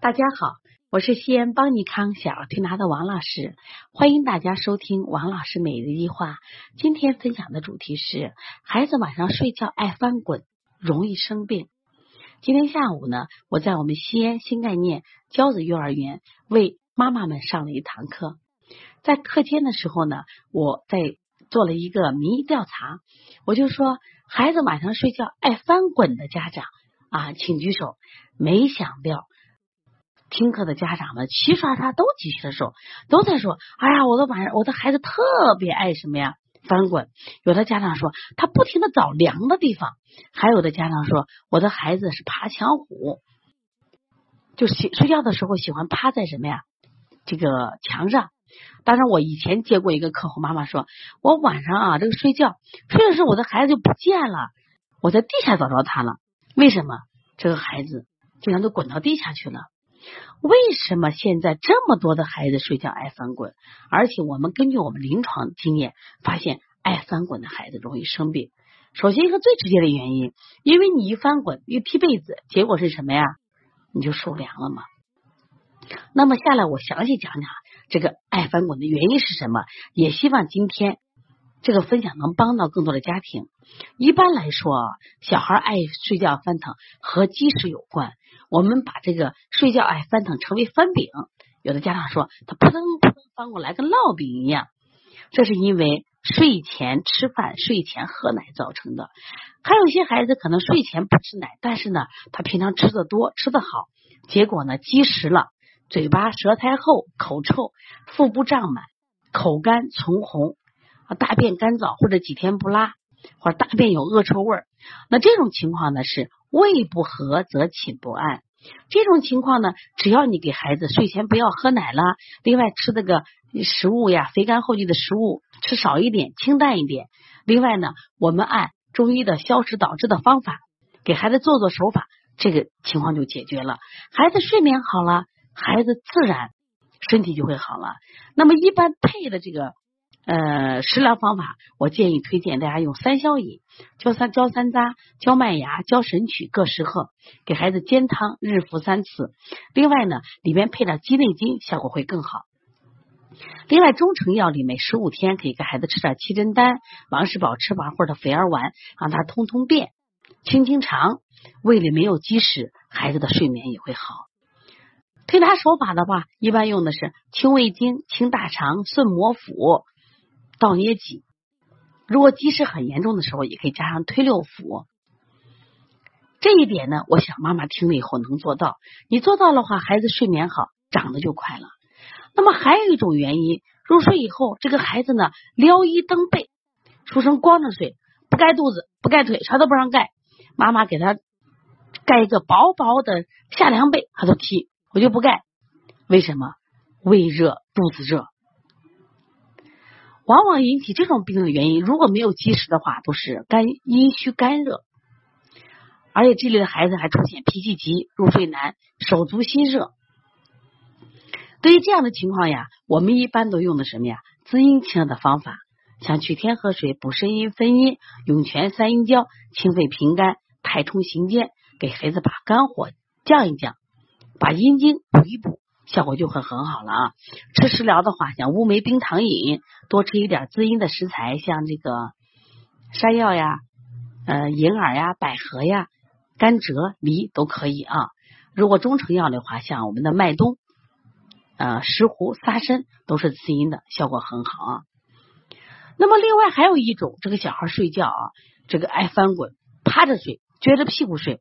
大家好，我是西安邦尼康小儿推拿的王老师，欢迎大家收听王老师每日一话。今天分享的主题是孩子晚上睡觉爱翻滚，容易生病。今天下午呢，我在我们西安新概念骄子幼儿园为妈妈们上了一堂课，在课间的时候呢，我在做了一个民意调查，我就说孩子晚上睡觉爱翻滚的家长啊，请举手。没想到。听课的家长们齐刷刷都举起了手，都在说：“哎呀，我的晚上，我的孩子特别爱什么呀？翻滚。”有的家长说他不停的找凉的地方，还有的家长说我的孩子是爬墙虎，就睡睡觉的时候喜欢趴在什么呀？这个墙上。当然，我以前接过一个客户妈妈说，我晚上啊这个睡觉睡的时候，我的孩子就不见了，我在地下找着他了。为什么？这个孩子竟然都滚到地下去了。为什么现在这么多的孩子睡觉爱翻滚？而且我们根据我们临床经验发现，爱翻滚的孩子容易生病。首先一个最直接的原因，因为你一翻滚一踢被子，结果是什么呀？你就受凉了嘛。那么下来我详细讲讲这个爱翻滚的原因是什么，也希望今天。这个分享能帮到更多的家庭。一般来说，小孩爱睡觉翻腾和积食有关。我们把这个睡觉爱翻腾称为翻饼。有的家长说他扑腾扑腾翻过来跟烙饼一样，这是因为睡前吃饭、睡前喝奶造成的。还有一些孩子可能睡前不吃奶，但是呢，他平常吃的多、吃的好，结果呢积食了，嘴巴舌苔厚、口臭、腹部胀满、口干唇红。大便干燥或者几天不拉，或者大便有恶臭味儿，那这种情况呢是胃不和则寝不安。这种情况呢，只要你给孩子睡前不要喝奶了，另外吃那个食物呀，肥甘厚腻的食物吃少一点，清淡一点。另外呢，我们按中医的消食导滞的方法给孩子做做手法，这个情况就解决了。孩子睡眠好了，孩子自然身体就会好了。那么一般配的这个。呃，食疗方法，我建议推荐大家用三消饮，焦三焦三楂、焦麦芽、焦神曲各十克，给孩子煎汤，日服三次。另外呢，里面配点鸡内金，效果会更好。另外，中成药里每十五天可以给孩子吃点七珍丹、王氏保吃丸或者肥儿丸，让他通通便、清清肠，胃里没有积食，孩子的睡眠也会好。推拿手法的话，一般用的是清胃经、清大肠、顺摩腹。倒捏脊，如果积食很严重的时候，也可以加上推六腑。这一点呢，我想妈妈听了以后能做到。你做到的话，孩子睡眠好，长得就快了。那么还有一种原因，入睡以后，这个孩子呢撩衣蹬被，出生光着睡，不盖肚子，不盖腿，啥都不让盖。妈妈给他盖一个薄薄的夏凉被，他都踢，我就不盖。为什么？胃热，肚子热。往往引起这种病的原因，如果没有积食的话，都是肝阴虚肝热，而且这类的孩子还出现脾气急、入睡难、手足心热。对于这样的情况呀，我们一般都用的什么呀？滋阴清热的方法，像取天河水补肾阴分阴、涌泉三阴交、清肺平肝、太冲行间，给孩子把肝火降一降，把阴经补一补。效果就会很好了啊！吃食疗的话，像乌梅冰糖饮，多吃一点滋阴的食材，像这个山药呀、呃银耳呀、百合呀、甘蔗、梨都可以啊。如果中成药的话，像我们的麦冬、呃石斛、沙参都是滋阴的，效果很好啊。那么另外还有一种，这个小孩睡觉啊，这个爱翻滚，趴着睡，撅着屁股睡。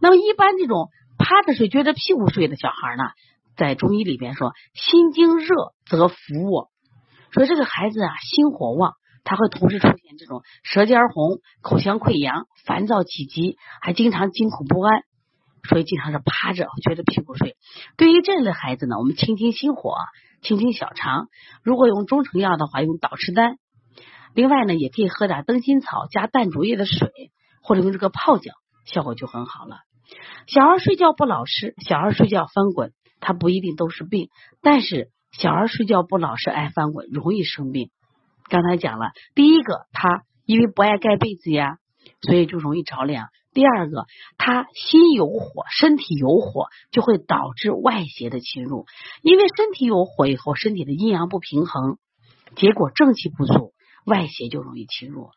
那么一般这种趴着睡、撅着屁股睡的小孩呢？在中医里边说，心经热则伏卧，说这个孩子啊心火旺，他会同时出现这种舌尖红、口腔溃疡、烦躁起急，还经常惊恐不安，所以经常是趴着撅着屁股睡。对于这类孩子呢，我们清清心火、清清小肠，如果用中成药的话，用导赤丹。另外呢，也可以喝点灯心草加淡竹叶的水，或者用这个泡脚，效果就很好了。小孩睡觉不老实，小孩睡觉翻滚。他不一定都是病，但是小孩睡觉不老实，爱翻滚，容易生病。刚才讲了，第一个他因为不爱盖被子呀，所以就容易着凉。第二个，他心有火，身体有火，就会导致外邪的侵入。因为身体有火以后，身体的阴阳不平衡，结果正气不足，外邪就容易侵入。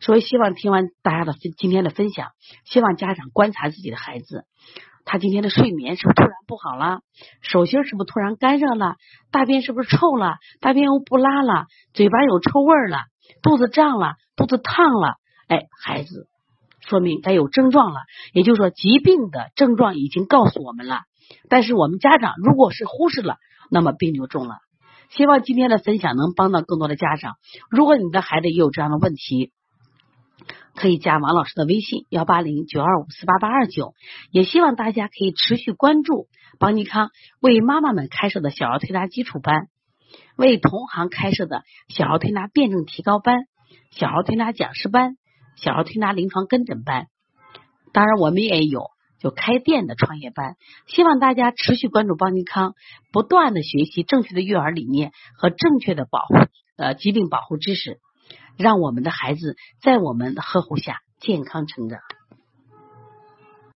所以，希望听完大家的今天的分享，希望家长观察自己的孩子，他今天的睡眠是不是突然不好了？手心是不是突然干热了？大便是不是臭了？大便又不拉了？嘴巴有臭味了？肚子胀了？肚子烫了？哎，孩子。说明该有症状了，也就是说疾病的症状已经告诉我们了。但是我们家长如果是忽视了，那么病就重了。希望今天的分享能帮到更多的家长。如果你的孩子也有这样的问题，可以加王老师的微信幺八零九二五四八八二九。也希望大家可以持续关注邦尼康为妈妈们开设的小儿推拿基础班，为同行开设的小儿推拿辩证提高班、小儿推拿讲师班。小儿推拿临床跟诊班，当然我们也有就开店的创业班，希望大家持续关注邦尼康，不断的学习正确的育儿理念和正确的保护呃疾病保护知识，让我们的孩子在我们的呵护下健康成长。